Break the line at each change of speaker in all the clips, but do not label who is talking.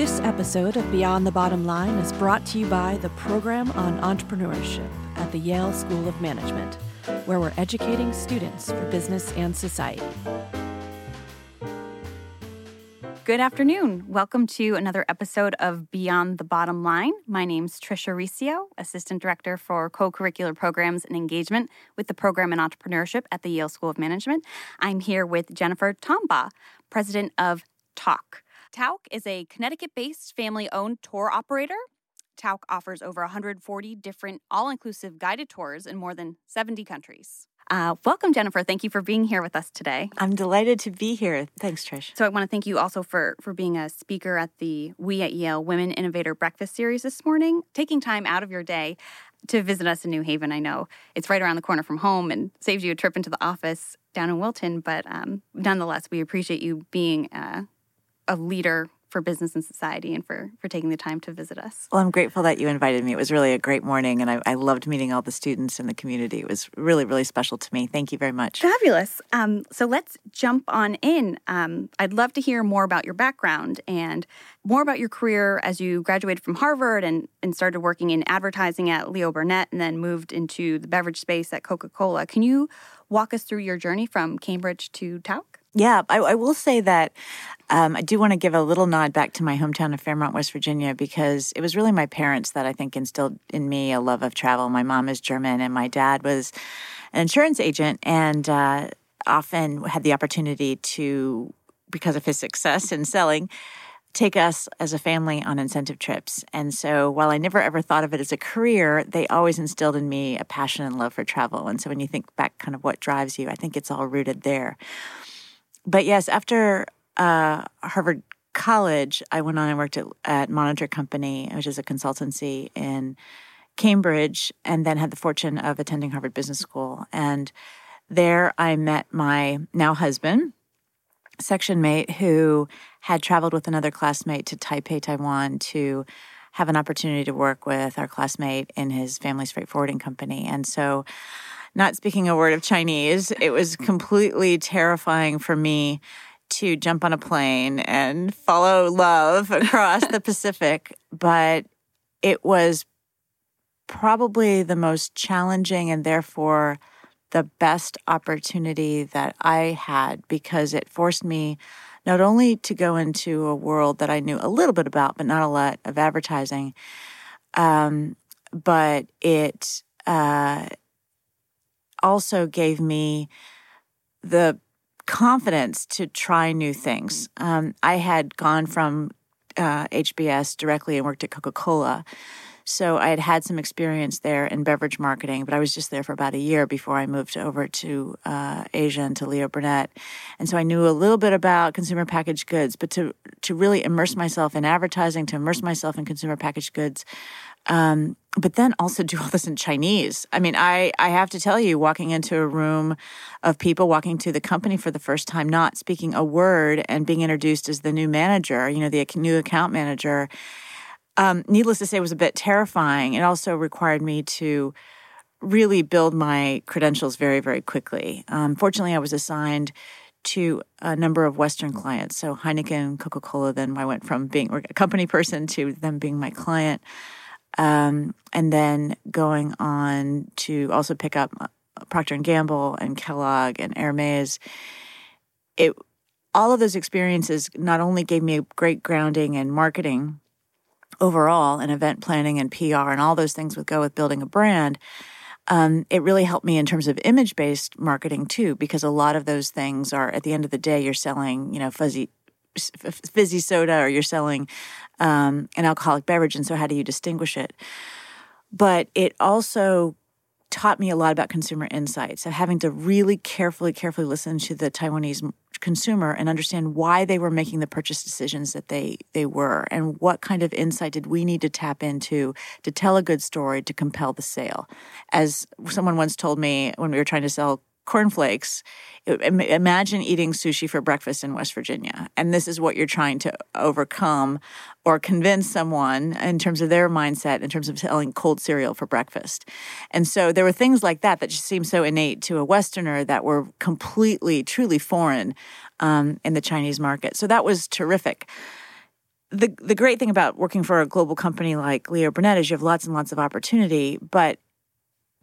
This episode of Beyond the Bottom Line is brought to you by the Program on Entrepreneurship at the Yale School of Management, where we're educating students for business and society.
Good afternoon. Welcome to another episode of Beyond the Bottom Line. My name's Trisha Riccio, Assistant Director for Co-Curricular Programs and Engagement with the Program in Entrepreneurship at the Yale School of Management. I'm here with Jennifer Tombaugh, President of Tauck. Tauck is a Connecticut based family owned tour operator. Tauck offers over 140 different all inclusive guided tours in more than 70 countries. Uh, welcome, Jennifer. Thank you for being here with us today.
I'm delighted to be here. Thanks, Trish.
So I want to thank you also for for being a speaker at the We at Yale Women Innovator Breakfast Series this morning, taking time out of your day to visit us in New Haven. I know it's right around the corner from home and saves you a trip into the office down in Wilton, but um, nonetheless, we appreciate you being uh, a leader for business and society and for for taking the time to visit us.
Well, I'm grateful that you invited me. It was really a great morning, and I, I loved meeting all the students in the community. It was really, really special to me. Thank you very much.
Fabulous. Um, so let's jump on in. Um, I'd love to hear more about your background and more about your career as you graduated from Harvard and, and started working in advertising at Leo Burnett and then moved into the beverage space at Coca Cola. Can you walk us through your journey from Cambridge to Tauck?
Yeah, I, I will say that um, I do want to give a little nod back to my hometown of Fairmont, West Virginia, because it was really my parents that I think instilled in me a love of travel. My mom is German, and my dad was an insurance agent, and uh, often had the opportunity to, because of his success in selling, take us as a family on incentive trips. And so while I never ever thought of it as a career, they always instilled in me a passion and love for travel. And so when you think back kind of what drives you, I think it's all rooted there but yes, after uh, Harvard College, I went on and worked at, at Monitor Company, which is a consultancy in Cambridge, and then had the fortune of attending Harvard Business School. And there I met my now husband, section mate, who had traveled with another classmate to Taipei, Taiwan to have an opportunity to work with our classmate in his family's freight forwarding company. And so not speaking a word of Chinese. It was completely terrifying for me to jump on a plane and follow love across the Pacific, but it was probably the most challenging and therefore the best opportunity that I had because it forced me not only to go into a world that I knew a little bit about, but not a lot of advertising, um, but it uh, also gave me the confidence to try new things. Um, I had gone from uh, HBS directly and worked at Coca Cola. So I had had some experience there in beverage marketing, but I was just there for about a year before I moved over to uh, Asia and to Leo Burnett. And so I knew a little bit about consumer packaged goods, but to to really immerse myself in advertising, to immerse myself in consumer packaged goods, um, but then also do all this in Chinese. I mean, I, I have to tell you, walking into a room of people, walking to the company for the first time, not speaking a word and being introduced as the new manager, you know, the new account manager, um, needless to say, was a bit terrifying. It also required me to really build my credentials very, very quickly. Um, fortunately, I was assigned to a number of Western clients. So Heineken, Coca Cola, then I went from being a company person to them being my client um, and then going on to also pick up uh, Procter and Gamble and Kellogg and Hermes. It all of those experiences not only gave me a great grounding in marketing overall and event planning and PR and all those things would go with building a brand. Um, it really helped me in terms of image based marketing too, because a lot of those things are at the end of the day, you're selling, you know, fuzzy fizzy soda or you're selling um, an alcoholic beverage. And so, how do you distinguish it? But it also taught me a lot about consumer insights of having to really carefully, carefully listen to the Taiwanese consumer and understand why they were making the purchase decisions that they they were and what kind of insight did we need to tap into to tell a good story to compel the sale as someone once told me when we were trying to sell cornflakes. Imagine eating sushi for breakfast in West Virginia. And this is what you're trying to overcome or convince someone in terms of their mindset, in terms of selling cold cereal for breakfast. And so there were things like that that just seemed so innate to a Westerner that were completely, truly foreign um, in the Chinese market. So that was terrific. the the great thing about working for a global company like Leo Burnett is you have lots and lots of opportunity, but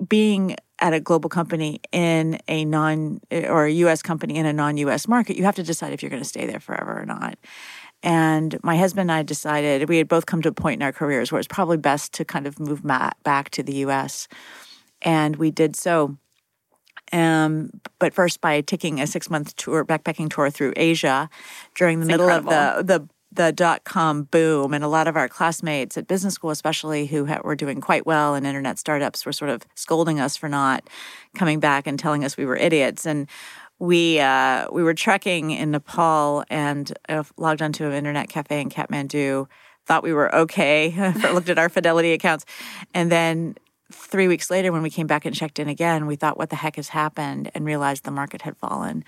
being at a global company in a non or a US company in a non-US market, you have to decide if you're going to stay there forever or not. And my husband and I decided we had both come to a point in our careers where it's probably best to kind of move back to the US. And we did so. Um, but first by taking a six month tour, backpacking tour through Asia during the it's middle incredible. of the, the the dot com boom, and a lot of our classmates at business school, especially who ha- were doing quite well in internet startups, were sort of scolding us for not coming back and telling us we were idiots. And we uh, we were trekking in Nepal and uh, logged onto an internet cafe in Kathmandu. Thought we were okay. looked at our fidelity accounts, and then three weeks later, when we came back and checked in again, we thought, "What the heck has happened?" and realized the market had fallen.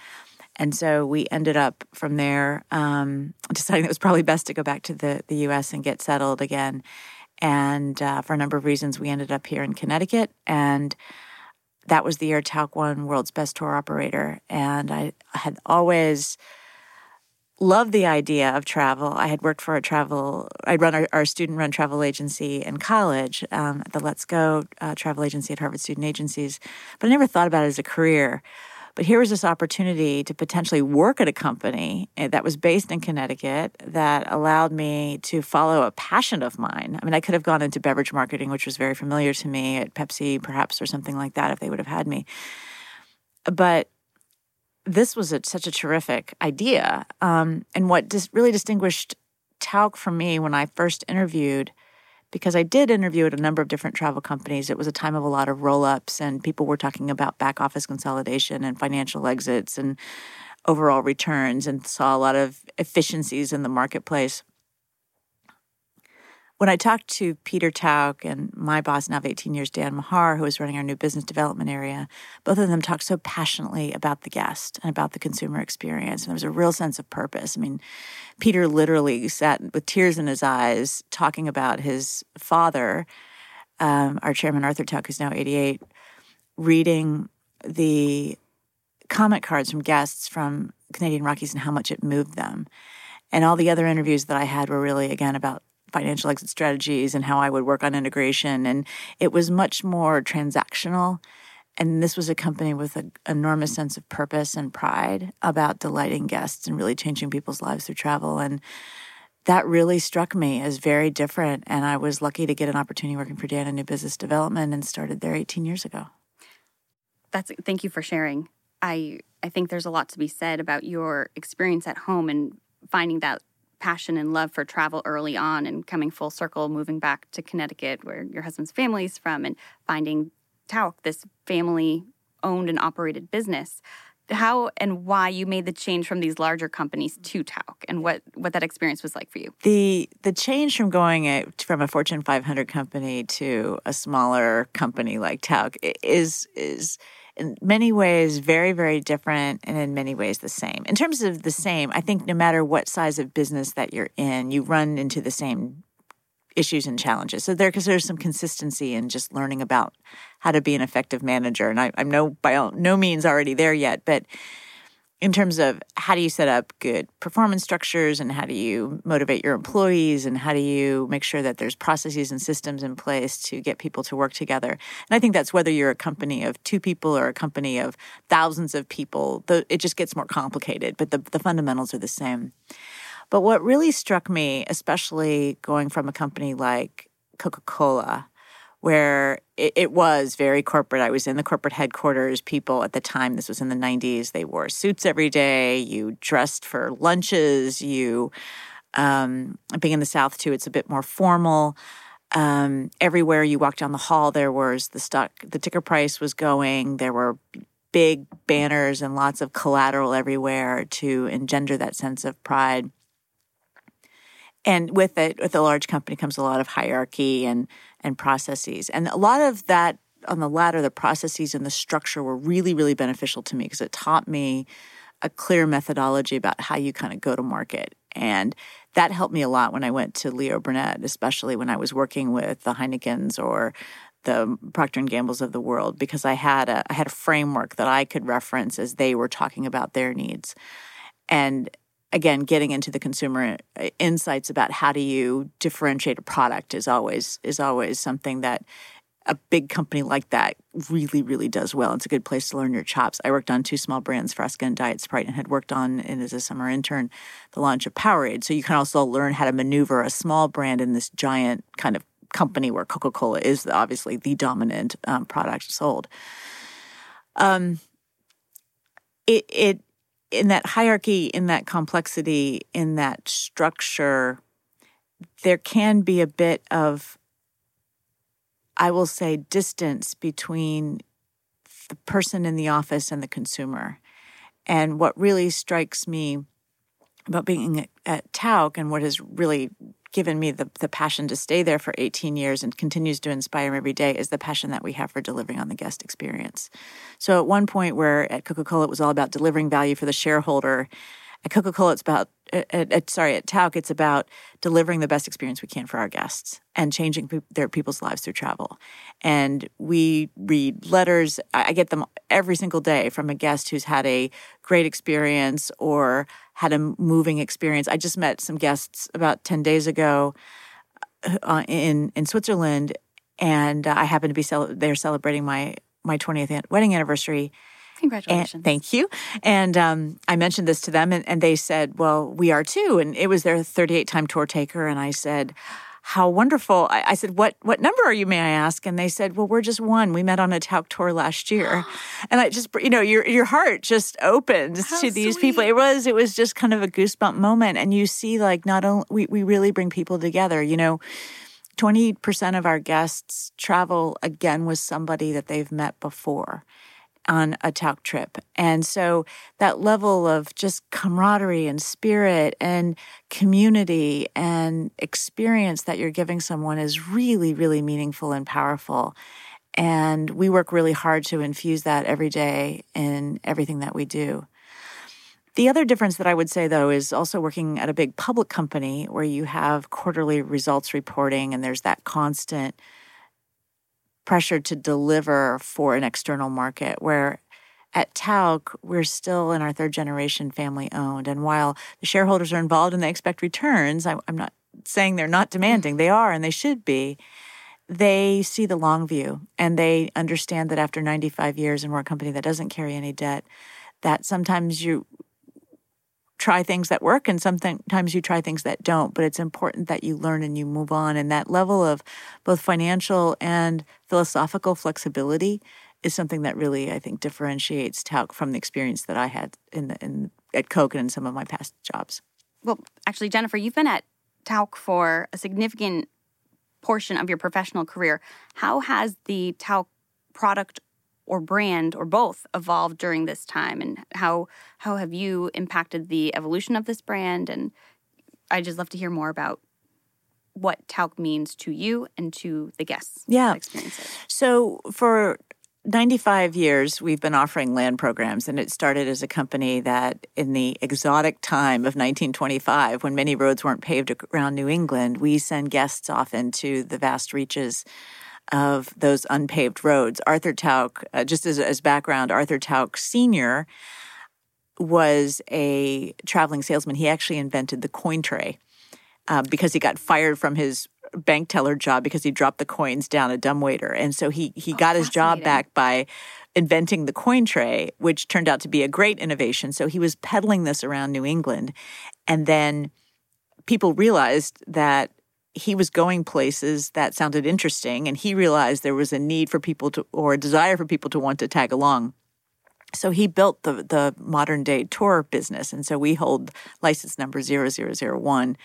And so we ended up from there um, deciding it was probably best to go back to the, the US and get settled again. And uh, for a number of reasons, we ended up here in Connecticut. And that was the year Tauck won World's Best Tour Operator. And I had always loved the idea of travel. I had worked for a travel, I'd run our, our student run travel agency in college, um, the Let's Go uh, travel agency at Harvard Student Agencies, but I never thought about it as a career. But here was this opportunity to potentially work at a company eh, that was based in Connecticut that allowed me to follow a passion of mine. I mean, I could have gone into beverage marketing, which was very familiar to me at Pepsi, perhaps, or something like that if they would have had me. But this was a, such a terrific idea. Um, and what dis- really distinguished Tauck from me when I first interviewed because I did interview at a number of different travel companies. It was a time of a lot of roll ups, and people were talking about back office consolidation and financial exits and overall returns, and saw a lot of efficiencies in the marketplace when I talked to Peter Tauck and my boss now of 18 years, Dan Mahar, who was running our new business development area, both of them talked so passionately about the guest and about the consumer experience. And there was a real sense of purpose. I mean, Peter literally sat with tears in his eyes talking about his father, um, our chairman, Arthur Tauck, who's now 88, reading the comment cards from guests from Canadian Rockies and how much it moved them. And all the other interviews that I had were really, again, about financial exit strategies and how I would work on integration. And it was much more transactional. And this was a company with an enormous sense of purpose and pride about delighting guests and really changing people's lives through travel. And that really struck me as very different. And I was lucky to get an opportunity working for Dan in New Business Development and started there 18 years ago.
That's thank you for sharing. I I think there's a lot to be said about your experience at home and finding that passion and love for travel early on and coming full circle, moving back to Connecticut, where your husband's family is from, and finding Tauck, this family owned and operated business. How and why you made the change from these larger companies to Tauck, and what what that experience was like for you?
The the change from going uh, a, from a Fortune 500 company to a smaller company like Tauck is is in many ways very, very different and in many ways the same. In terms of the same, I think no matter what size of business that you're in, you run into the same issues and challenges. So there, because there's some consistency in just learning about how to be an effective manager. And I, I'm no by no means already there yet, but in terms of how do you set up good performance structures and how do you motivate your employees and how do you make sure that there's processes and systems in place to get people to work together? And i think that's whether you're a company of two people or a company of thousands of people it just gets more complicated but the, the fundamentals are the same. But what really struck me especially going from a company like coca-cola where it, it, was very corporate. I was in the corporate headquarters. People at the time, this was in the 90s, they wore suits every day. You dressed for lunches. You, um, being in the South too, it's a bit more formal. Um, everywhere you walked down the hall, there was the stock, the ticker price was going. There were big banners and lots of collateral everywhere to engender that sense of pride. And with it, with a large company comes a lot of hierarchy and and processes. And a lot of that on the latter, the processes and the structure were really, really beneficial to me because it taught me a clear methodology about how you kind of go to market. And that helped me a lot when I went to Leo Burnett, especially when I was working with the Heinekens or the Procter and Gambles of the world, because I had a I had a framework that I could reference as they were talking about their needs. And again, getting into the consumer uh, insights about how do you differentiate a product is always is always something that a big company like that really, really does well. It's a good place to learn your chops. I worked on two small brands, Fresca and Diet Sprite, and had worked on, and as a summer intern, the launch of Powerade. So you can also learn how to maneuver a small brand in this giant kind of company where Coca Cola is obviously the dominant um, product sold. Um, it, it in that hierarchy, in that complexity, in that structure, there can be a bit of, I will say, distance between the person in the office and the consumer. And what really strikes me about being at, at Tauck and what has really given me the, the passion to stay there for 18 years and continues to inspire me every day is the passion that we have for delivering on the guest experience. So at one point where at Coca-Cola it was all about delivering value for the shareholder, at Coca-Cola it's about at, at, sorry at Tauck it's about delivering the best experience we can for our guests and changing pe- their people's lives through travel. And we read letters. I get them every single day from a guest who's had a great experience or had a moving experience. I just met some guests about 10 days ago uh, in in Switzerland and uh, I happened to be cel- there celebrating my my 20th wedding anniversary.
Congratulations.
And, thank you. And um, I mentioned this to them, and, and they said, Well, we are too. And it was their 38 time tour taker. And I said, how wonderful. I, I, said, what, what number are you, may I ask? And they said, well, we're just one. We met on a Tauck tour last year. and I just, you know, your, your heart just opens
how
to these
sweet.
people. It was, it was just kind of a goosebump moment. And you see like not only, we, we really bring people together, you know, 20% of our guests travel again with somebody that they've met before on a Tauck trip. And so that level of just camaraderie and spirit and community and experience that you're giving someone is really, really meaningful and powerful. And we work really hard to infuse that every day in everything that we do. The other difference that I would say, though, is also working at a big public company where you have quarterly results reporting and there's that constant pressure to deliver for an external market where at Tauck, we're still in our third generation family owned. And while the shareholders are involved and they expect returns, I, am not saying they're not demanding, they are and they should be. They see the long view and they understand that after 95 years and we're a company that doesn't carry any debt, that sometimes you try things that work and sometimes you try things that don't but it's important that you learn and you move on. And that level of both financial and philosophical flexibility is something that really i think differentiates Tauck from the experience that i had in the in at coke and in some of my past jobs.
Well actually jennifer you've been at Tauck for a significant portion of your professional career. How has the Tauck product or brand or both evolved during this time and how how have you impacted the evolution of this brand and I just love to hear more about what Tauck means to you and to the guests.
Yeah.
Experiences.
So for 95 years, we've been offering land programs, and it started as a company that, in the exotic time of 1925, when many roads weren't paved around New England, we send guests off into the vast reaches of those unpaved roads. Arthur Tauck, uh, just as, as background, Arthur Tauck Sr. was a traveling salesman. He actually invented the coin tray uh, because he got fired from his bank teller job because he dropped the coins down a dumbwaiter. And so he, he
Oh,
got his job back by inventing the coin tray, which turned out to be a great innovation. So he was peddling this around New England. And then people realized that he was going places that sounded interesting and he realized there was a need for people to or a desire for people to want to tag along so he built the the modern day tour business and so we hold license number 0001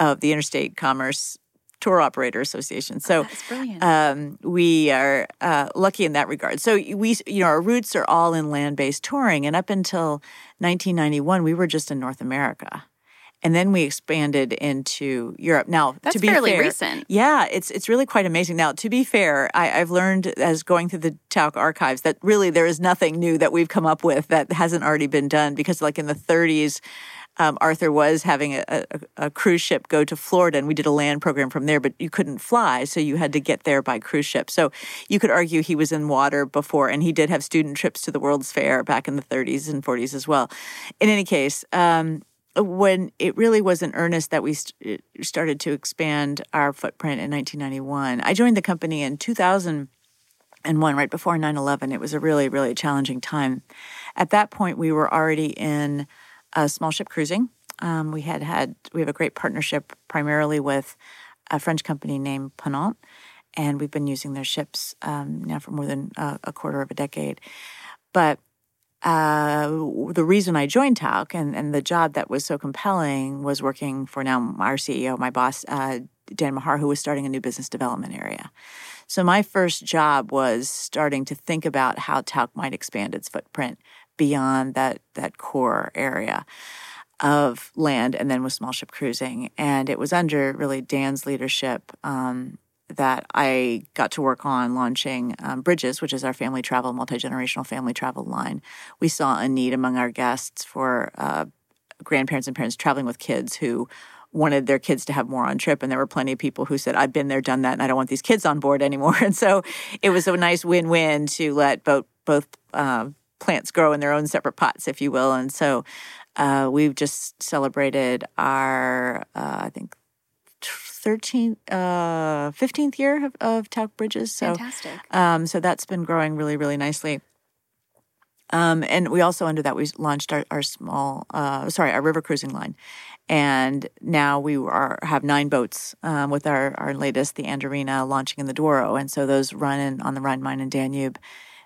of the interstate commerce tour operator association so
That's brilliant.
um, we are uh, lucky in that regard. So we, you know, our roots are all in land-based touring, and up until 1991, we were just in North America, and then we expanded into Europe. Now,
That's
to be
fairly
fair,
recent.
yeah, it's it's really quite amazing. Now, to be fair, I, I've learned as going through the Tauck archives that really there is nothing new that we've come up with that hasn't already been done. Because, like in the 30s, um, Arthur was having a, a, a cruise ship go to Florida, and we did a land program from there, but you couldn't fly, so you had to get there by cruise ship. So you could argue he was in water before, and he did have student trips to the World's Fair back in the 30s and 40s as well. In any case, um, when it really was in earnest that we st- started to expand our footprint in 1991. I joined the company in 2001, right before 9 11. It was a really, really challenging time. At that point, we were already in uh, small ship cruising. Um, we had had, we have a great partnership primarily with a French company named Ponant, and we've been using their ships um, now for more than uh, a quarter of a decade. But uh, the reason I joined Tauck and, and the job that was so compelling was working for now our CEO, my boss, uh, Dan Mahar, who was starting a new business development area. So my first job was starting to think about how Tauck might expand its footprint beyond that that core area of land and then with small ship cruising. And it was under really Dan's leadership um, that I got to work on launching um, Bridges, which is our family travel, multi generational family travel line. We saw a need among our guests for uh, grandparents and parents traveling with kids who wanted their kids to have more on trip and there were plenty of people who said i've been there done that and i don't want these kids on board anymore and so it was a nice win-win to let both both uh, plants grow in their own separate pots if you will and so uh, we've just celebrated our uh, i think 13th, uh, 15th year of, of Tauck Bridges.
So, Fantastic. Um,
so that's been growing really, really nicely. Um, and we also, under that, we launched our, our small, uh, sorry, our river cruising line. And now we are have nine boats um, with our, our latest, the Andorinha, launching in the Douro. And so those run in, on the Rhine, Main, and Danube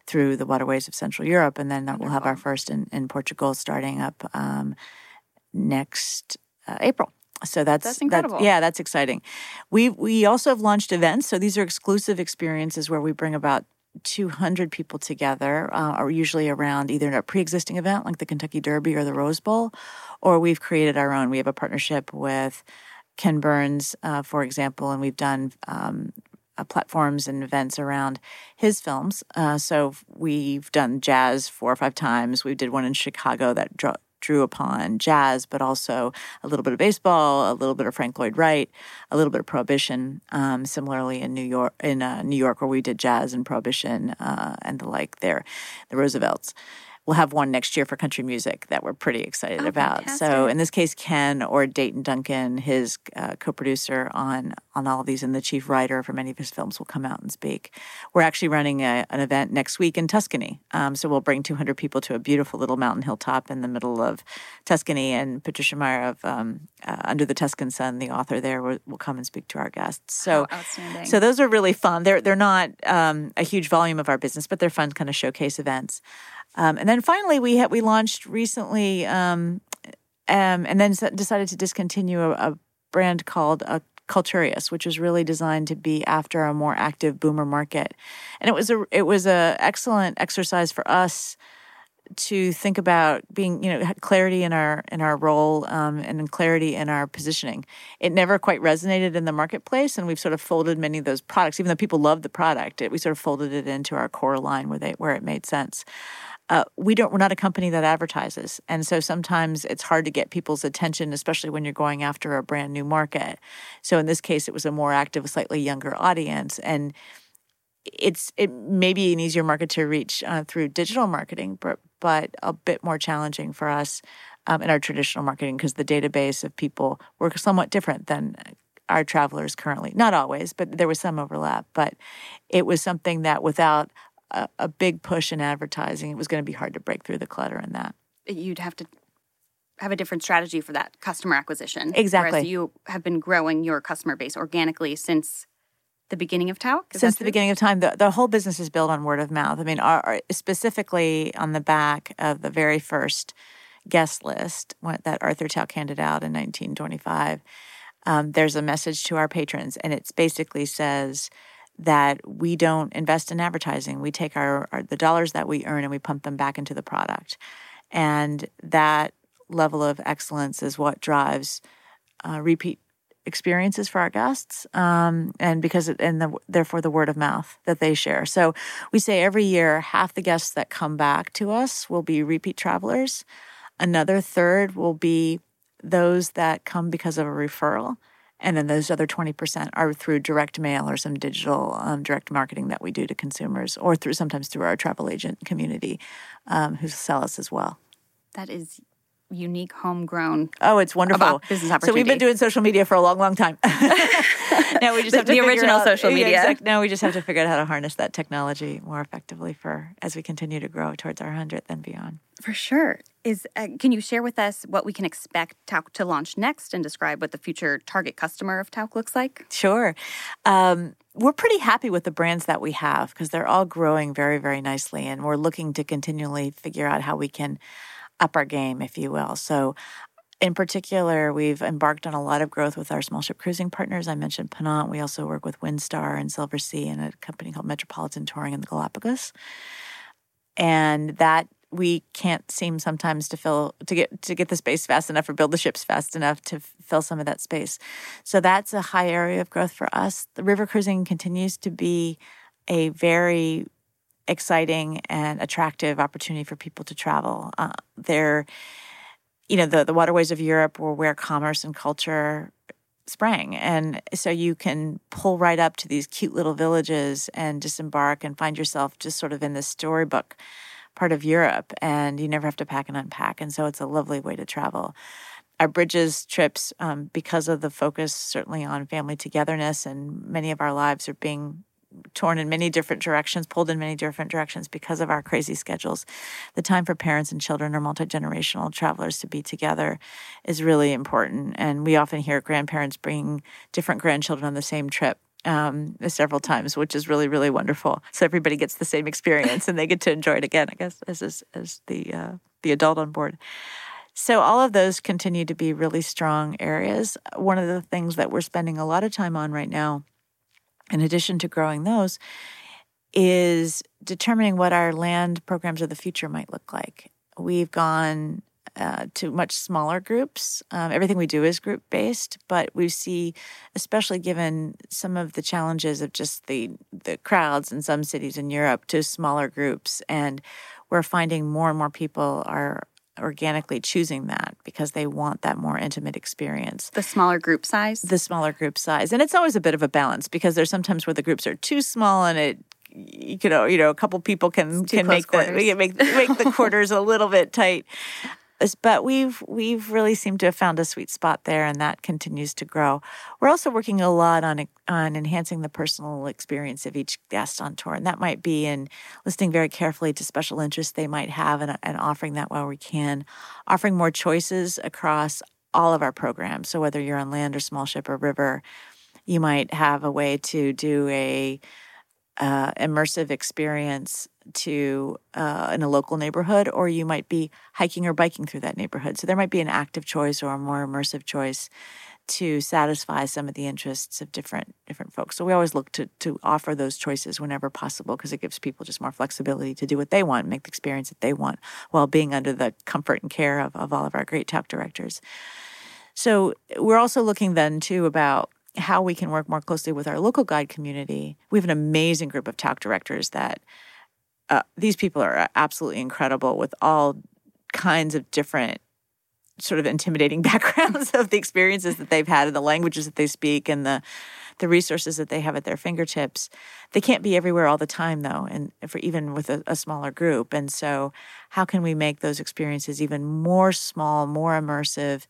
through the waterways of Central Europe. And then we'll have our first in, in Portugal starting up um, next uh, April. So that's
that's incredible.
yeah, that's exciting. We we also have launched events. So these are exclusive experiences where we bring about 200 people together, uh, or usually around either a pre-existing event like the Kentucky Derby or the Rose Bowl, or we've created our own. We have a partnership with Ken Burns, uh, for example, and we've done um, uh, platforms and events around his films. Uh, so we've done jazz four or five times. We did one in Chicago that drew, drew upon jazz, but also a little bit of baseball, a little bit of Frank Lloyd Wright, a little bit of Prohibition. Um, similarly, in New York, in uh, New York, where we did jazz and Prohibition uh, and the like, there, the Roosevelts we'll have one next year for country music that we're pretty excited
oh,
about.
Fantastic.
So in this case, Ken or Dayton Duncan, his uh, co-producer on on all of these, and the chief writer for many of his films, will come out and speak. We're actually running a, an event next week in Tuscany, um, so we'll bring 200 people to a beautiful little mountain hilltop in the middle of Tuscany, and Patricia Meyer of um, uh, Under the Tuscan Sun, the author there, will, will, come and speak to our guests.
So oh.
So those are really fun. They're they're not um, a huge volume of our business, but they're fun kind of showcase events. Um, and then finally, we had, we launched recently, um, um, and then decided to discontinue a, a brand called uh, Culturious, which was really designed to be after a more active boomer market, and it was a it was a excellent exercise for us to think about being you know clarity in our in our role um, and clarity in our positioning. It never quite resonated in the marketplace and we've sort of folded many of those products. Even though people love the product it, we sort of folded it into our core line where they where it made sense uh, we don't we're not a company that advertises. And so sometimes it's hard to get people's attention especially when you're going after a brand new market. So in this case it was a more active slightly younger audience. And it's it may be an easier market to reach uh, through digital marketing but but a bit more challenging for us um, in our traditional marketing because the database of people were somewhat different than our travelers currently. Not always but there was some overlap. But it was something that without a, a big push in advertising, it was going to be hard to break through the clutter in that.
You'd have to have a different strategy for that customer acquisition.
Exactly.
Whereas you have been growing your customer base organically since the beginning of Tauck?
Since the beginning of time, the, the whole business is built on word of mouth. I mean, our, our, specifically on the back of the very first guest list that Arthur Tauck handed out in 1925, um, there's a message to our patrons, and it basically says, that we don't invest in advertising. We take our, our, the dollars that we earn and we pump them back into the product, and that level of excellence is what drives uh, repeat experiences for our guests, um, and because it, and the, therefore the word of mouth that they share. So we say every year half the guests that come back to us will be repeat travelers. Another third will be those that come because of a referral and then those other 20% are through direct mail or some digital um, direct marketing that we do to consumers, or through sometimes through our travel agent community um, who sell us as well.
That is unique homegrown.
Oh, it's wonderful
business
opportunity. So we've been doing social media for a long, long time.
now we just the, have to the original
out,
social media.
Yeah, exactly. Now we just have to figure out how to harness that technology more effectively for as we continue to grow towards our hundredth and beyond.
For sure. Is uh, can you share with us what we can expect Tauck to launch next and describe what the future target customer of Tauck looks like?
Sure. Um, we're pretty happy with the brands that we have because they're all growing very, very nicely, and we're looking to continually figure out how we can up our game, if you will. So in particular, we've embarked on a lot of growth with our small ship cruising partners. I mentioned Ponant. We also work with Windstar and Silversea and a company called Metropolitan Touring in the Galapagos. And that we can't seem sometimes to fill to get to get the space fast enough or build the ships fast enough to fill some of that space. So that's a high area of growth for us. The river cruising continues to be a very exciting and attractive opportunity for people to travel. Uh, there you know, the, the waterways of Europe were where commerce and culture sprang. And so you can pull right up to these cute little villages and disembark and find yourself just sort of in this storybook part of Europe. And you never have to pack and unpack. And so it's a lovely way to travel. Our bridges trips, um, because of the focus certainly on family togetherness, and many of our lives are being torn in many different directions, pulled in many different directions because of our crazy schedules. The time for parents and children or multi generational travelers to be together is really important. And we often hear grandparents bringing different grandchildren on the same trip. Um, several times, which is really, really wonderful. So everybody gets the same experience, and they get to enjoy it again. I guess as as, the uh, the adult on board. So all of those continue to be really strong areas. One of the things that we're spending a lot of time on right now in addition to growing those, is determining what our land programs of the future might look like. We've gone uh, to much smaller groups. Um, everything we do is group based, but we see, especially given some of the challenges of just the the crowds in some cities in Europe, to smaller groups, and we're finding more and more people are organically choosing that because they want that more intimate experience.
The smaller group size?
The smaller group size. And it's always a bit of a balance because there's sometimes where the groups are too small and it you know, you know, a couple people can can make quarters. the make make the quarters a little bit tight but we've we've really seemed to have found a sweet spot there, and that continues to grow. We're also working a lot on on enhancing the personal experience of each guest on tour, and that might be in listening very carefully to special interests they might have, and, and offering that while we can, offering more choices across all of our programs. So whether you're on land or small ship or river, you might have a way to do a uh, immersive experience to uh, in a local neighborhood, or you might be hiking or biking through that neighborhood. So there might be an active choice or a more immersive choice to satisfy some of the interests of different different folks. So we always look to to offer those choices whenever possible because it gives people just more flexibility to do what they want, make the experience that they want, while being under the comfort and care of, of all of our great Tauck directors. So we're also looking then too about how we can work more closely with our local guide community. We have an amazing group of Tauck directors that uh, these people are absolutely incredible with all kinds of different sort of intimidating backgrounds of the experiences that they've had and the languages that they speak and the the resources that they have at their fingertips. They can't be everywhere all the time though, and for even with a, a smaller group. And so how can we make those experiences even more small, more immersive?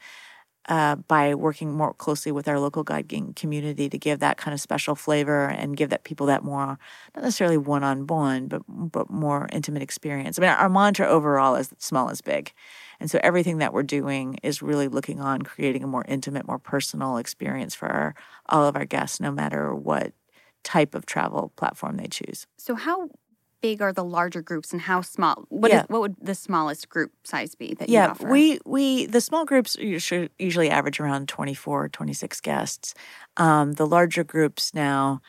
Uh, by working more closely with our local guiding community to give that kind of special flavor and give that people that more not necessarily one on one but but more intimate experience. I mean, our, mantra overall is small is big, and so everything that we're doing is really looking on creating a more intimate, more personal experience for our, all of our guests, no matter what type of travel platform they choose.
So how big are the larger groups and how small? What yeah. is, what would the smallest group size be that
yeah,
you offer?
we we the small groups usually average around 24, 26 guests. Um, the larger groups now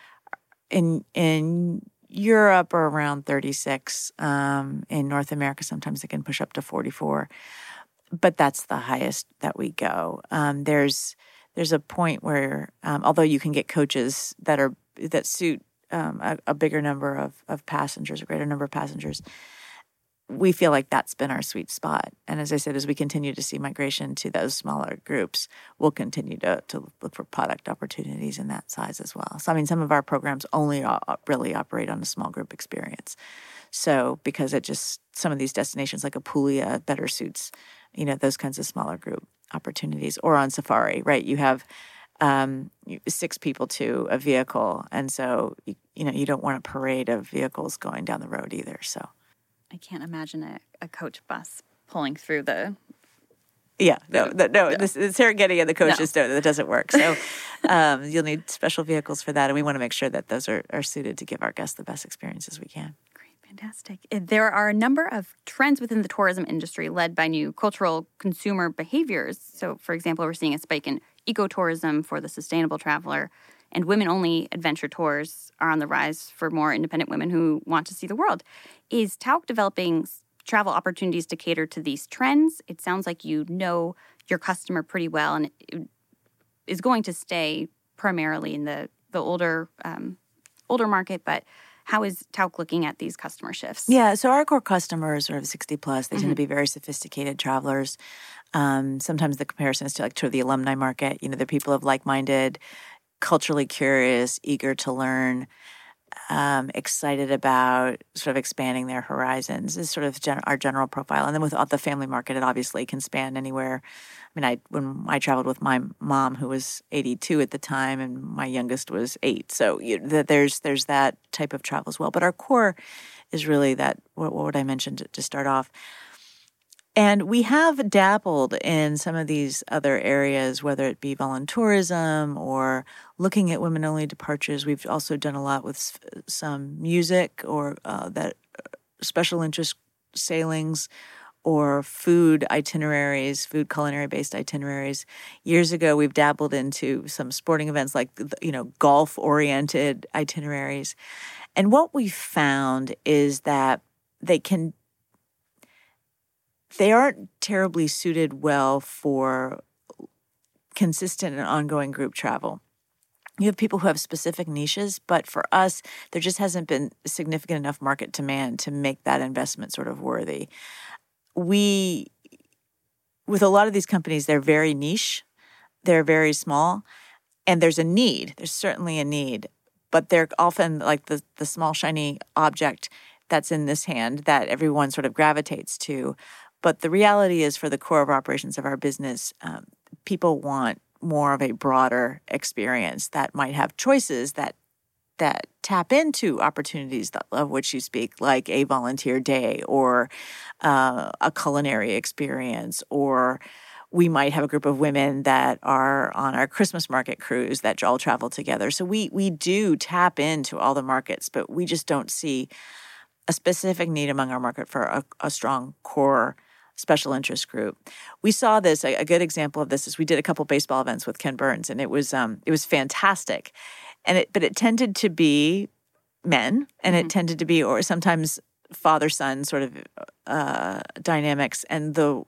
in in Europe are around 36. Um, in North America, sometimes they can push up to 44, but that's the highest that we go. Um, there's there's a point where, um, although you can get coaches that are that suit um, a, a, bigger number of, of passengers, a greater number of passengers. we feel like that's been our sweet spot. And as I said, as we continue to see migration to those smaller groups, we'll continue to, to look for product opportunities in that size as well. So, I mean, some of our programs only really operate on a small group experience. So, because it just, some of these destinations like Apulia better suits, you know, those kinds of smaller group opportunities or on safari, right? You have um, six people to a vehicle. And so, you, you know, you don't want a parade of vehicles going down the road either. So,
I can't imagine a, a coach bus pulling through the.
Yeah, no, no, no. The, the Serengeti and the coaches no. that doesn't work. So um, you'll need special vehicles for that, and we want to make sure that those are, are suited to give our guests the best experiences we can.
Great, fantastic. Uh, there are a number of trends within the tourism industry led by new cultural consumer behaviors. So, for example, we're seeing a spike in ecotourism for the sustainable traveler, and women only adventure tours are on the rise for more independent women who want to see the world. Is Tauck developing travel opportunities to cater to these trends? It sounds like you know your customer pretty well and is going to stay primarily in the, the older um, older market, but how is Tauck looking at these customer shifts?
Yeah, so our core customers are 60 plus. They mm-hmm. tend to mm-hmm. be very sophisticated travelers. Um, sometimes the comparison is to like to the alumni market. You know, they're people of like minded culturally curious, eager to learn, um, excited about sort of expanding their horizons is sort of gen- our general profile. And then with the family market, it obviously can span anywhere. I mean, I when I traveled with my mom, who was 82 at the time, and my youngest was eight. So you, the, there's there's that type of travel as well. But our core is really that what, what I mentioned to, to start off and we have dabbled in some of these other areas, whether it be voluntourism or looking at women only departures. We've also done a lot with some music or uh, that uh, special interest sailings or food itineraries, food culinary based itineraries. Years ago, we've dabbled into some sporting events like, you know, golf oriented itineraries. And what we found is that they can they aren't terribly suited well for consistent and ongoing group travel. You have people who have specific niches, but for us, there just hasn't been significant enough market demand to make that investment sort of worthy. We, with a lot of these companies, they're very niche, they're very small, and there's a need. There's certainly a need, but they're often like the, the small, shiny object that's in this hand that everyone sort of gravitates to. But the reality is, for the core of operations of our business, um, people want more of a broader experience that might have choices that that tap into opportunities that, of which you speak, like a volunteer day or uh, a culinary experience, or we might have a group of women that are on our Christmas market cruise that all travel together. So we we do tap into all the markets, but we just don't see a specific need among our market for a, a strong core special interest group. We saw this. A, a, good example of this is we did a couple baseball events with Ken Burns, and it was um, it was fantastic. And it, but it tended to be men, and mm-hmm. it tended to be or sometimes father son sort of uh, dynamics, and the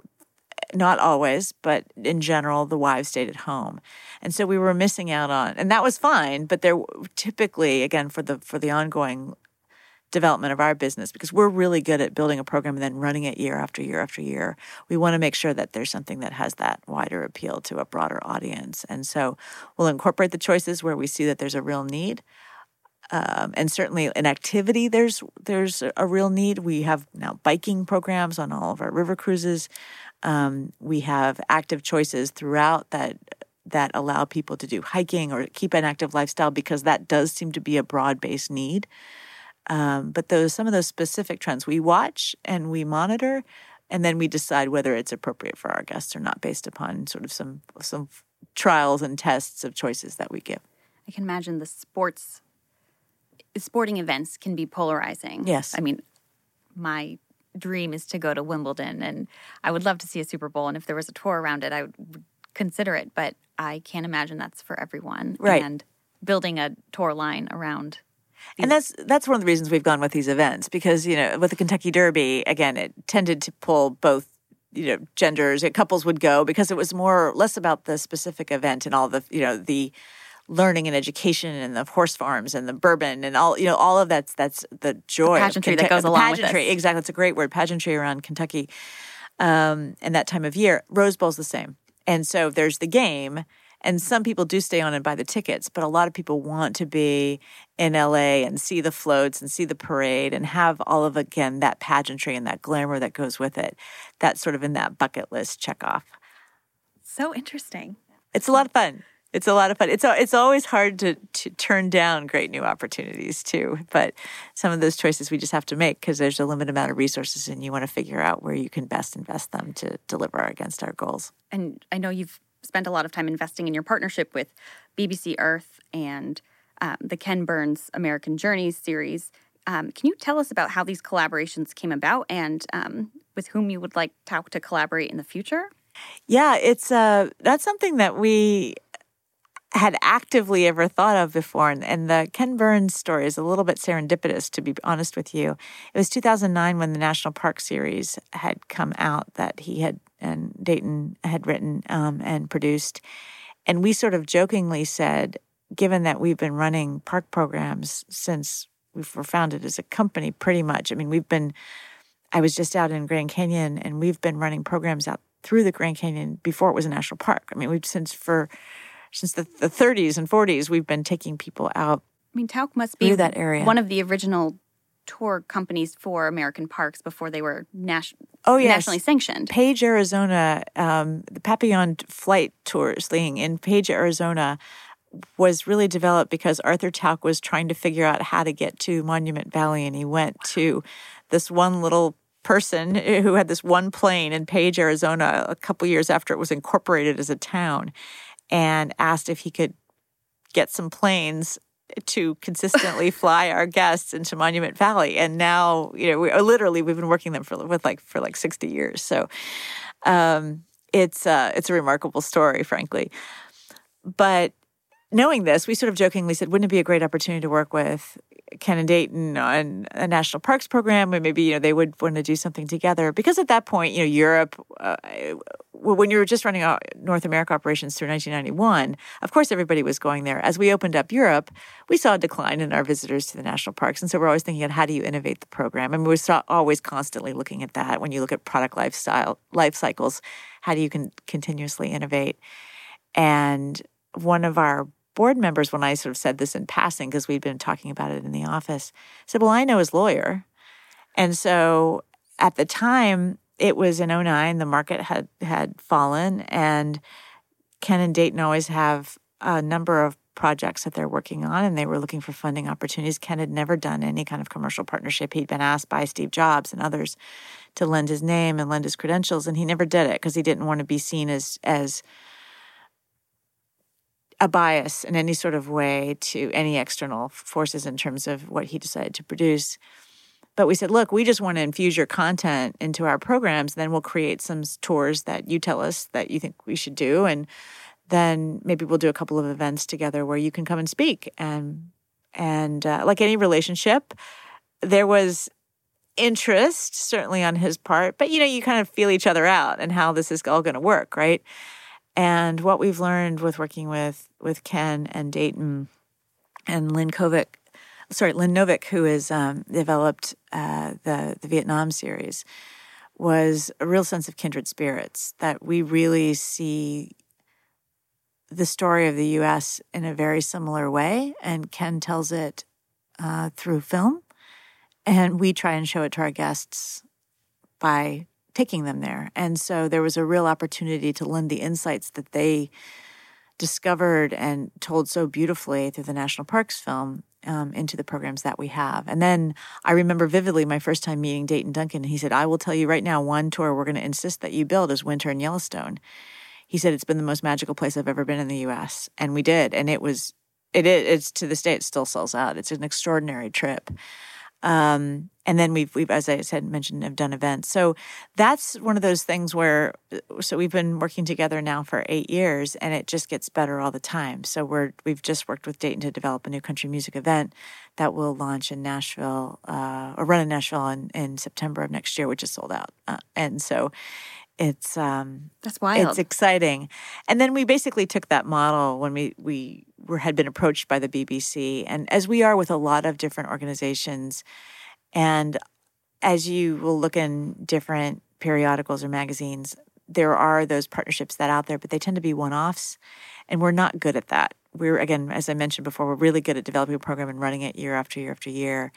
not always, but in general, the wives stayed at home, and so we were missing out on, and that was fine. But there typically, again, for the for the ongoing development of our business because we're really good at building a program and then running it year after year after year. We want to make sure that there's something that has that wider appeal to a broader audience. And so we'll incorporate the choices where we see that there's a real need. Um, and certainly in activity, there's there's a real need. We have now biking programs on all of our river cruises. Um, we have active choices throughout that that allow people to do hiking or keep an active lifestyle because that does seem to be a broad based need. Um, but those some of those specific trends we watch and we monitor, and then we decide whether it's appropriate for our guests or not, based upon sort of some some trials and tests of choices that we give.
I can imagine the sports sporting events can be polarizing.
Yes,
I mean my dream is to go to Wimbledon, and I would love to see a Super Bowl. And if there was a tour around it, I would consider it. But I can't imagine that's for everyone.
Right.
And building a tour line around
and that's that's one of the reasons we've gone with these events because you know with the Kentucky Derby again it tended to pull both you know genders. Couples would go because it was more less about the specific event and all the you know the learning and education and the horse farms and the bourbon and all you know all of that's that's the joy
the pageantry that goes along
pageantry.
with this.
exactly. It's a great word pageantry around Kentucky um, and that time of year. Rose Bowl's the same. And so there's the game and some people do stay on and buy the tickets but a lot of people want to be in LA and see the floats and see the parade and have all of again that pageantry and that glamour that goes with it that's sort of in that bucket list check off
So interesting.
it's a lot of fun. It's a lot of fun. It's it's always hard to to turn down great new opportunities too. But some of those choices we just have to make because there's a limited amount of resources, and you want to figure out where you can best invest them to deliver against our goals.
And I know you've spent a lot of time investing in your partnership with BBC Earth and um, the Ken Burns American Journeys series. Um, can you tell us about how these collaborations came about and um, with whom you would like Tauck to collaborate in the future?
Yeah, it's uh that's something that we had actively ever thought of before. And, and the Ken Burns story is a little bit serendipitous, to be honest with you. It was 2009 when the National Park series had come out that he had and Dayton had written um, and produced. And we sort of jokingly said, given that we've been running park programs since we were founded as a company, pretty much. I mean, we've been, I was just out in Grand Canyon and we've been running programs out through the Grand Canyon before it was a national park. I mean, we've since for since the, the 30s and 40s, we've been taking people out.
I mean, Tauck must be
that area.
one of the original tour companies for American parks before they were nas-
Oh, yes.
nationally sanctioned.
Page, Arizona, um, the Papillon flight tours thing in Page, Arizona was really developed because Arthur Tauck was trying to figure out how to get to Monument Valley, and he went to this one little person who had this one plane in Page, Arizona, a couple years after it was incorporated as a town, and asked if he could get some planes to consistently fly our guests into Monument Valley. And now, you know, we literally we've been working them for with like for like sixty years. So um, it's uh, it's a remarkable story, frankly. But knowing this, we sort of jokingly said, wouldn't it be a great opportunity to work with Ken and Dayton on a national parks program, and maybe you know they would want to do something together? Because at that point, you know, Europe, uh, when you were just running North America operations through 1991, of course everybody was going there. As we opened up Europe, we saw a decline in our visitors to the national parks, and so we're always thinking of how do you innovate the program. and mean, we're always constantly looking at that. When you look at product lifestyle life cycles, how do you can continuously innovate? And one of our board members, when I sort of said this in passing, because we'd been talking about it in the office, said, Well, I know his lawyer. And so at the time, it was in 09, the market had, had fallen, and Ken and Dayton always have a number of projects that they're working on, and they were looking for funding opportunities. Ken had never done any kind of commercial partnership. He'd been asked by Steve Jobs and others to lend his name and lend his credentials, and he never did it because he didn't want to be seen as as a bias in any sort of way to any external forces in terms of what he decided to produce. But we said, look, we just want to infuse your content into our programs. Then we'll create some tours that you tell us that you think we should do. And then maybe we'll do a couple of events together where you can come and speak. And, and uh, like any relationship, there was interest certainly on his part, but you know, you kind of feel each other out and how this is all going to work, right? And what we've learned with working with with Ken and Dayton and Lynn Kovic, sorry, Lynn Novick, who has um, developed uh, the the Vietnam series, was a real sense of kindred spirits. That we really see the story of the U.S. in a very similar way, and Ken tells it uh, through film, and we try and show it to our guests by taking them there. And so there was a real opportunity to lend the insights that they discovered and told so beautifully through the National Parks film um, into the programs that we have. And then I remember vividly my first time meeting Dayton Duncan. He said, I will tell you right now, one tour we're going to insist that you build is Winter in Yellowstone. He said, it's been the most magical place I've ever been in the US. And we did. And it was, it is, it's to this day, it still sells out. It's an extraordinary trip. Um, and then we've, we've, as I said, mentioned, have done events. So that's one of those things where, so we've been working together now for eight years, and it just gets better all the time. So we're we've just worked with Dayton to develop a new country music event that will launch in Nashville, uh, or run in Nashville in, in September of next year, which is sold out. Uh, and so it's um
that's wild.
It's exciting. And then we basically took that model when we we were had been approached by the BBC and as we are with a lot of different organizations and as you will look in different periodicals or magazines, there are those partnerships that out there, but they tend to be one-offs and we're not good at that. We're again, as I mentioned before, we're really good at developing a program and running it year after year after year.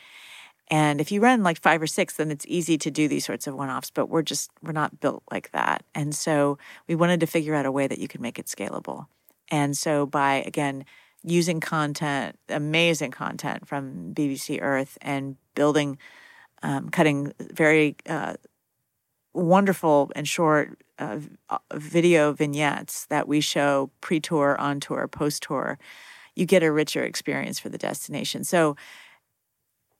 And if you run like five or six, then it's easy to do these sorts of one offs, but we're just, we're not built like that. And so we wanted to figure out a way that you could make it scalable. And so by, again, using content, amazing content from BBC Earth and building, um, cutting very uh, wonderful and short uh, video vignettes that we show pre tour, on tour, post tour, you get a richer experience for the destination. So,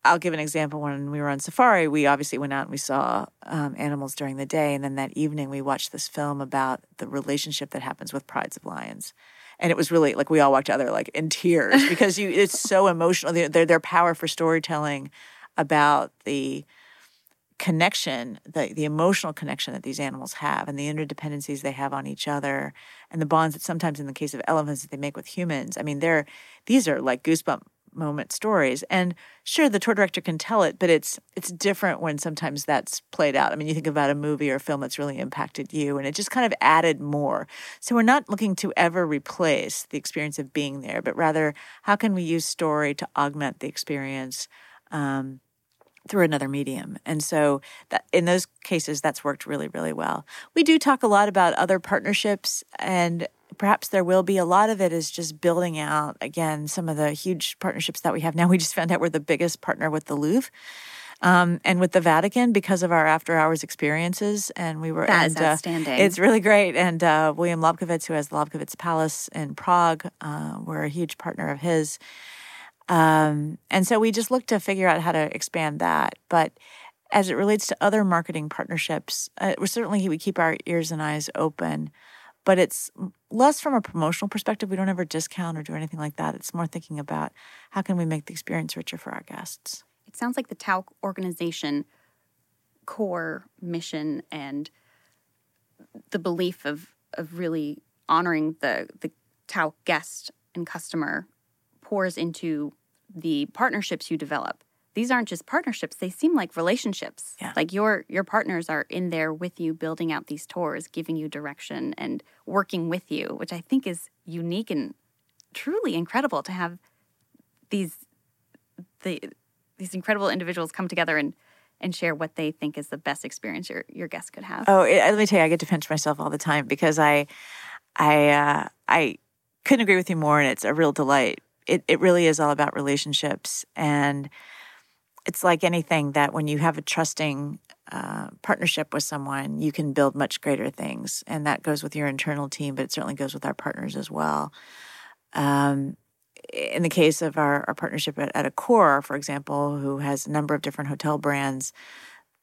I'll give an example. When we were on safari, we obviously went out and we saw um, animals during the day. And then that evening, we watched this film about the relationship that happens with prides of lions. And it was really like we all walked out there like in tears because you it's so emotional. Their, their power for storytelling about the connection, the, the emotional connection that these animals have and the interdependencies they have on each other and the bonds that sometimes in the case of elephants that they make with humans. I mean, they're these are like goosebump moment stories. And sure, the tour director can tell it, but it's it's different when sometimes that's played out. I mean, you think about a movie or a film that's really impacted you, and it just kind of added more. So we're not looking to ever replace the experience of being there, but rather how can we use story to augment the experience. Um, through another medium. And so that, in those cases that's worked really really well. We do talk a lot about other partnerships and perhaps there will be. A lot of it is just building out, again, some of the huge partnerships that we have now. We just found out we're the biggest partner with the Louvre. Um, and with the Vatican because of our after hours experiences. And we were
That's
and,
uh, outstanding.
It's really great. And uh, William Lobkowicz, who has the Lobkowicz Palace in Prague, uh, we're a huge partner of his. Um, and so we just look to figure out how to expand that. But as it relates to other marketing partnerships, uh, certainly we keep our ears and eyes open but it's less from a promotional perspective. We don't ever discount or do anything like that. It's more thinking about how can we make the experience richer for our guests.
It sounds like the Tauck organization core mission and the belief of of really honoring the the Tauck guest and customer pours into the partnerships you develop these aren't just partnerships they seem like relationships.
Yeah.
like your your partners are in there with you building out these tours giving you direction and working with you which i think is unique and truly incredible to have these the these incredible individuals come together and and share what they think is the best experience your your guests could have.
Oh it, let me tell you i get to pinch myself all the time because i i uh, i couldn't agree with you more and it's a real delight. It, it really is all about relationships and it's like anything that when you have a trusting uh, partnership with someone, you can build much greater things. And that goes with your internal team, but it certainly goes with our partners as well. Um, in the case of our, our partnership at, at Accor, for example, who has a number of different hotel brands,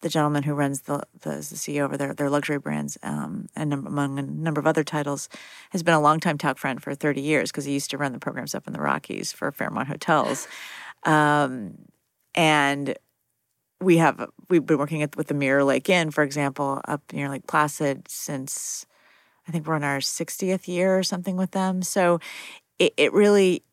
the gentleman who runs the, the, the CEO over their, their luxury brands um, and among a number of other titles has been a longtime Tauck friend for 30 years because he used to run the programs up in the Rockies for Fairmont Hotels. Um, and we have we've been working with the Mirror Lake Inn, for example, up near Lake Placid since I think we're on our 60th year or something with them. So it, it really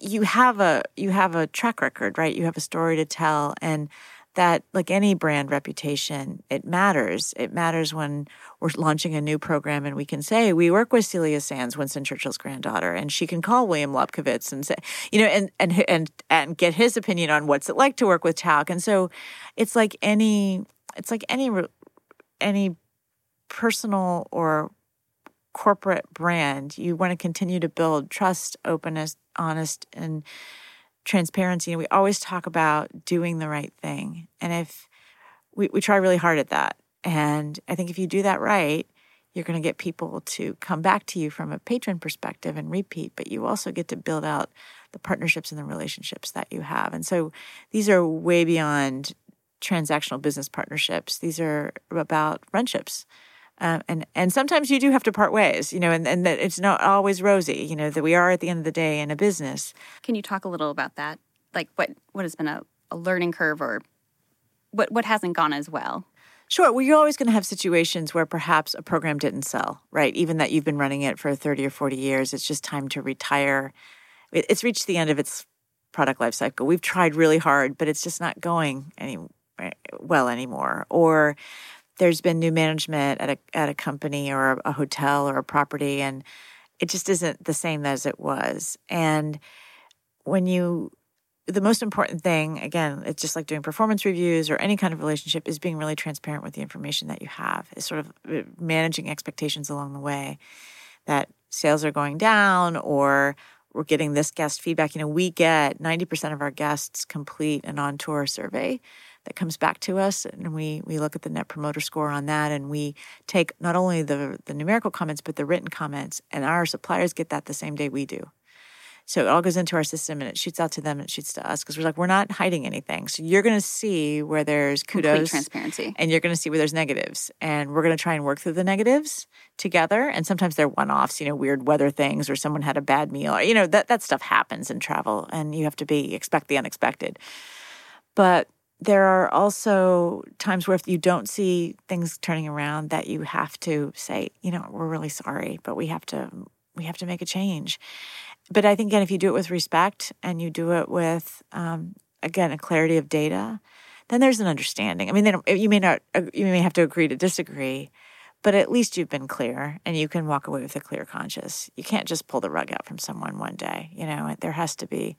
you have a you have a track record, right? You have a story to tell, and that like any brand reputation it matters. It matters when we're launching a new program and we can say we work with celia Sandys winston churchill's granddaughter and she can call william Lobkowicz and say you know and and and and get his opinion on what's it like to work with Tauck. And so it's like any it's like any any personal or corporate brand you want to continue to build trust openness honest and transparency and we always talk about doing the right thing. And if we, we try really hard at that. And i think if you do that right you're going to get people to come back to you from a patron perspective and repeat but you also get to build out the partnerships and the relationships that you have. And so these are way beyond transactional business partnerships. These are about friendships um, and and sometimes you do have to part ways, you know, and, and that it's not always rosy, you know, that we are at the end of the day in a business.
Can you talk a little about that? Like what what has been a, a learning curve or what what hasn't gone as well?
Sure. Well, you're always going to have situations where perhaps a program didn't sell, right? Even that you've been running it for 30 or 40 years, it's just time to retire. It's reached the end of its product life cycle. We've tried really hard, but it's just not going any well anymore. Or there's been new management at a at a company or a hotel or a property and it just isn't the same as it was. And when you the most important thing, again, it's just like doing performance reviews or any kind of relationship, is being really transparent with the information that you have, is sort of uh, managing expectations along the way that sales are going down or we're getting this guest feedback. You know, we get 90% of our guests complete an on tour survey that comes back to us and we we look at the net promoter score on that and we take not only the the numerical comments but the written comments and our suppliers get that the same day we do so it all goes into our system and it shoots out to them and it shoots to us because we're like, we're not hiding anything. So you're going to see where there's kudos,
Complete transparency,
and you're going to see where there's negatives. And we're going to try and work through the negatives together. And sometimes they're one offs, you know, weird weather things or someone had a bad meal. Or, you know, that, that stuff happens in travel and you have to be expect the unexpected. But there are also times where if you don't see things turning around that you have to say, you know, we're really sorry, but we have to we have to make a change but I think again, if you do it with respect and you do it with um, again a clarity of data, then there's an understanding. I mean, you may not, you may have to agree to disagree, but at least you've been clear and you can walk away with a clear conscience. You can't just pull the rug out from someone one day. You know, there has to be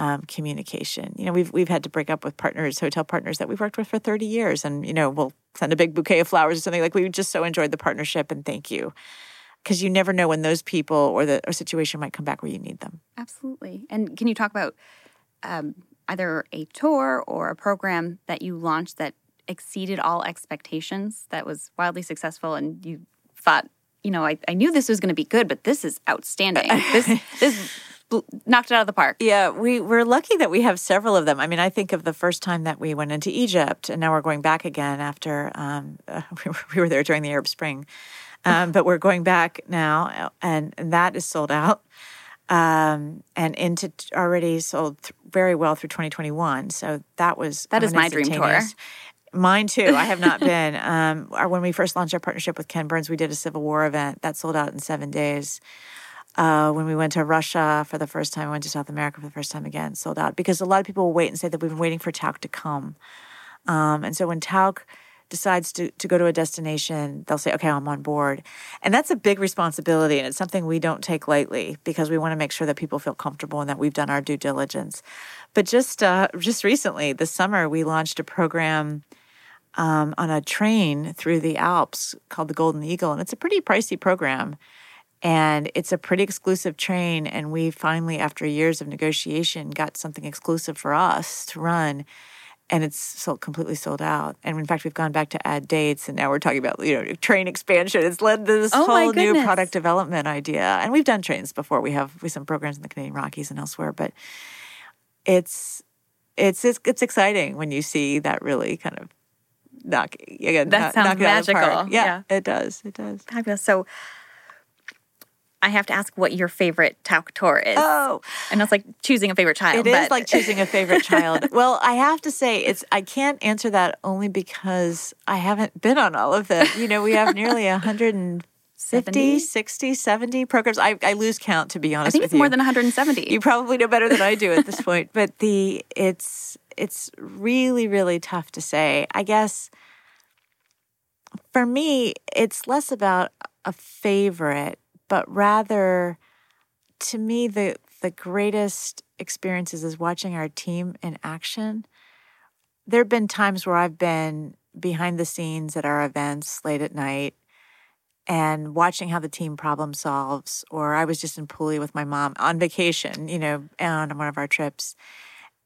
um, communication. You know, we've we've had to break up with partners, hotel partners that we've worked with for 30 years, and you know, we'll send a big bouquet of flowers or something like we just so enjoyed the partnership and thank you because you never know when those people or the or situation might come back where you need them.
Absolutely. And can you talk about um, either a tour or a program that you launched that exceeded all expectations, that was wildly successful, and you thought, you know, I, I knew this was going to be good, but this is outstanding. this this knocked it out of the park.
Yeah, we we're lucky that we have several of them. I mean, I think of the first time that we went into Egypt, and now we're going back again after um, uh, we were there during the Arab Spring. Um, but we're going back now, and, and that is sold out. Um, and into already sold th- very well through 2021. So that was
that is my dream tour.
Mine too. I have not been. Um, when we first launched our partnership with Ken Burns, we did a Civil War event that sold out in seven days. Uh, when we went to Russia for the first time, we went to South America for the first time again, sold out because a lot of people will wait and say that we've been waiting for Tauck to come. Um, and so when Tauck decides to, to go to a destination, they'll say, okay, I'm on board. And that's a big responsibility. And it's something we don't take lightly because we want to make sure that people feel comfortable and that we've done our due diligence. But just, uh, just recently, this summer, we launched a program um, on a train through the Alps called the Golden Eagle. And it's a pretty pricey program. And it's a pretty exclusive train. And we finally, after years of negotiation, got something exclusive for us to run and it's sold completely sold out. And in fact, we've gone back to add dates, and now we're talking about you know train expansion. It's led to this
oh
whole new product development idea. And we've done trains before. We have we some programs in the Canadian Rockies and elsewhere, but it's it's it's, it's exciting when you see that really kind of knock again.
That
knock,
sounds
knock
magical.
Yeah, yeah, it does. It does.
Fabulous. So I have to ask what your favorite Tauck tour is.
Oh,
And it's like choosing a favorite child.
It
but...
is like choosing a favorite child. well, I have to say it's. I can't answer that only because I haven't been on all of them. You know, we have nearly a hundred and 50, 60, 70 programs. I, I lose count to be honest
I think
it's
you. more than 170.
You probably know better than I do at this point, but the it's it's really really tough to say. I guess for me, it's less about a favorite but rather to me the the greatest experiences is watching our team in action. There have been times where I've been behind the scenes at our events late at night and watching how the team problem solves or I was just in Puli with my mom on vacation, you know, on one of our trips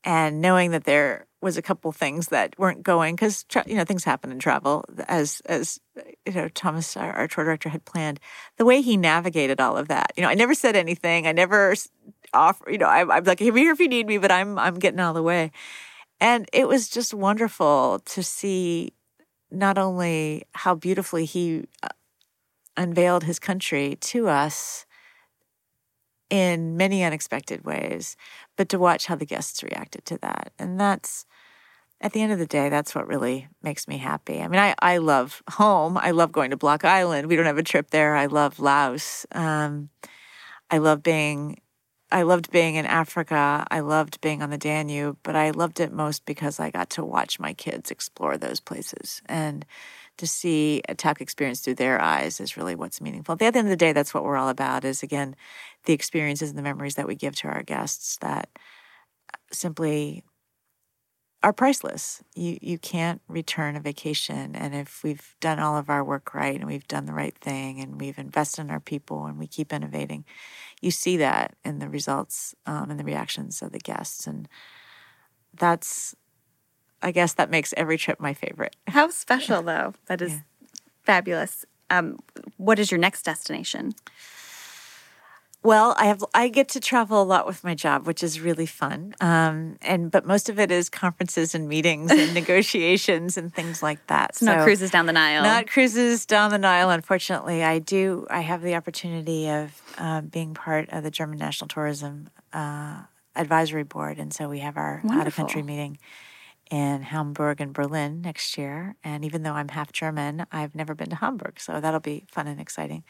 and knowing that there was a couple things that weren't going because you know things happen in travel as as you know Thomas our, our, tour director had planned. The way he navigated all of that you know I never said anything. I never offer you know I, I'm like here if you need me but I'm I'm getting out of the way. And it was just wonderful to see not only how beautifully he uh, unveiled his country to us in many unexpected ways, but to watch how the guests reacted to that. And that's at the end of the day, that's what really makes me happy. I mean, I, I love home. I love going to Block Island. We don't have a trip there. I love Laos. Um, I love being, I loved being in Africa. I loved being on the Danube, but I loved it most because I got to watch my kids explore those places and to see a Tauck experience through their eyes is really what's meaningful. At the end of the day, that's what we're all about. Is again, the experiences and the memories that we give to our guests that simply are priceless. You you can't return a vacation, and if we've done all of our work right and we've done the right thing and we've invested in our people and we keep innovating, you see that in the results um, and the reactions of the guests, and that's, I guess, that makes every trip my favorite.
How special, though! That is yeah. fabulous. Um, what is your next destination?
Well, I have I get to travel a lot with my job, which is really fun. Um, and but most of it is conferences and meetings and negotiations and things like that.
So, so, not cruises down the Nile.
Not cruises down the Nile. Unfortunately, I do. I have the opportunity of uh, being part of the German National Tourism uh, Advisory Board, and so we have our out of country meeting in Hamburg and Berlin next year. And even though I'm half German, I've never been to Hamburg, so that'll be fun and exciting.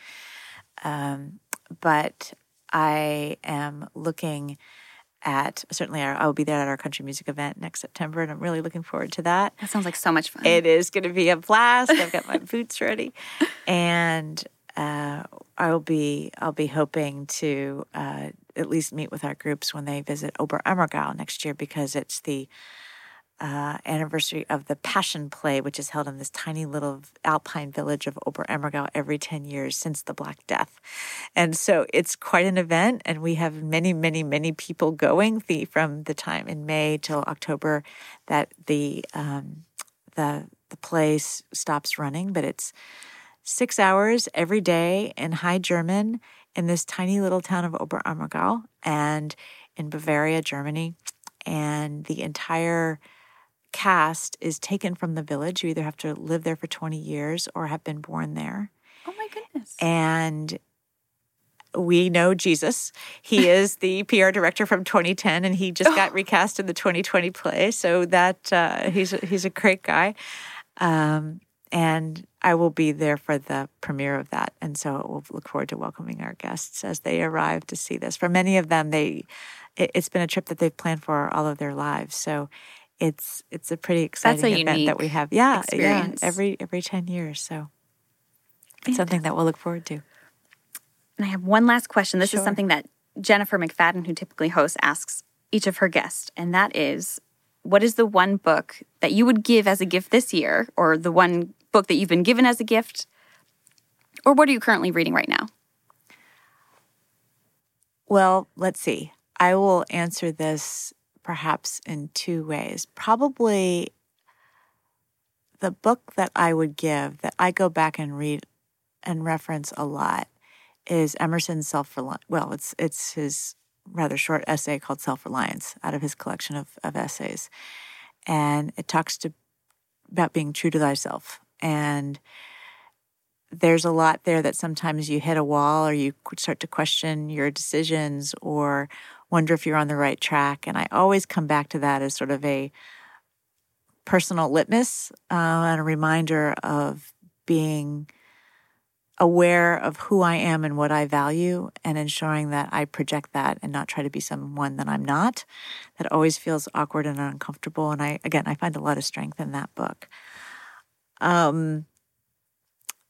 Um, but I am looking at certainly our, I will be there at our country music event next September, and I'm really looking forward to that.
That sounds like so much fun.
It is going to be a blast. I've got my boots ready, and uh, I'll be I'll be hoping to uh, at least meet with our groups when they visit Oberammergau next year because it's the uh, anniversary of the Passion Play, which is held in this tiny little alpine village of Oberammergau every 10 years since the Black Death. And so it's quite an event, and we have many, many, many people going the, from the time in May till October that the, um, the, the place stops running, but it's six hours every day in High German in this tiny little town of Oberammergau and in Bavaria, Germany. And the entire cast is taken from the village. You either have to live there for 20 years or have been born there.
Oh my goodness.
And we know Jesus. He is the PR director from 2010, and he just got recast in the 2020 play. So that uh, he's a, he's a great guy, um, and I will be there for the premiere of that. And so we'll look forward to welcoming our guests as they arrive to see this. For many of them, they it, it's been a trip that they've planned for all of their lives. So it's it's a pretty exciting a event that we have. Yeah, experience. yeah, every every ten years. So it's something that we'll look forward to.
And I have one last question. This sure. is something that Jennifer McFadden, who typically hosts, asks each of her guests, and that is, what is the one book that you would give as a gift this year, or the one book that you've been given as a gift, or what are you currently reading right now?
Well, let's see. I will answer this perhaps in two ways. Probably the book that I would give that I go back and read and reference a lot is Emerson's Self Reliance. Well, it's it's his rather short essay called Self Reliance out of his collection of, of essays. And it talks to about being true to thyself. And there's a lot there that sometimes you hit a wall or you start to question your decisions or wonder if you're on the right track. And I always come back to that as sort of a personal litmus uh, and a reminder of being aware of who I am and what I value and ensuring that I project that and not try to be someone that I'm not. That always feels awkward and uncomfortable. And I, again, I find a lot of strength in that book. Um,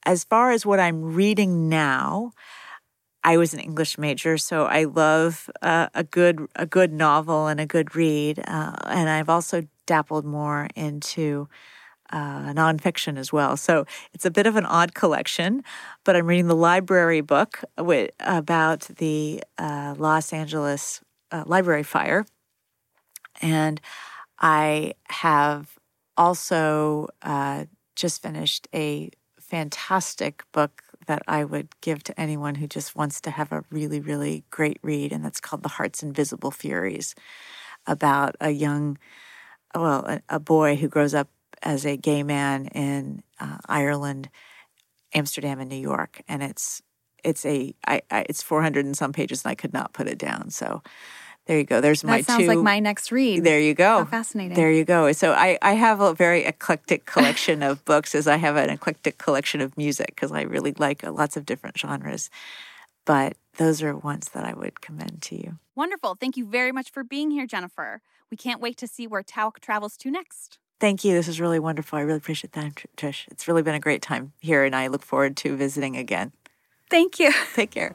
as far as what I'm reading now, I was an English major, so I love uh, a good a good novel and a good read. Uh, and I've also dabbled more into uh, nonfiction as well. So it's a bit of an odd collection, but I'm reading the library book with, about the uh, Los Angeles uh, library fire, and I have also uh, just finished a fantastic book that I would give to anyone who just wants to have a really, really great read, and that's called The Heart's Invisible Furies, about a young, well, a, a boy who grows up as a gay man in uh, Ireland, Amsterdam, and New York, and it's it's a I, I, it's 400 and some pages, and I could not put it down. So There you go. There's
that
my
sounds
two.
like my next read.
There you go.
How fascinating.
There you go. So I, I have a very eclectic collection of books as I have an eclectic collection of music because I really like uh, lots of different genres. But those are ones that I would commend to you.
Wonderful. Thank you very much for being here, Jennifer. We can't wait to see where Tauck travels to next.
Thank you. This is really wonderful. I really appreciate that, Trish. It's really been a great time here, and I look forward to visiting again.
Thank you.
Take care.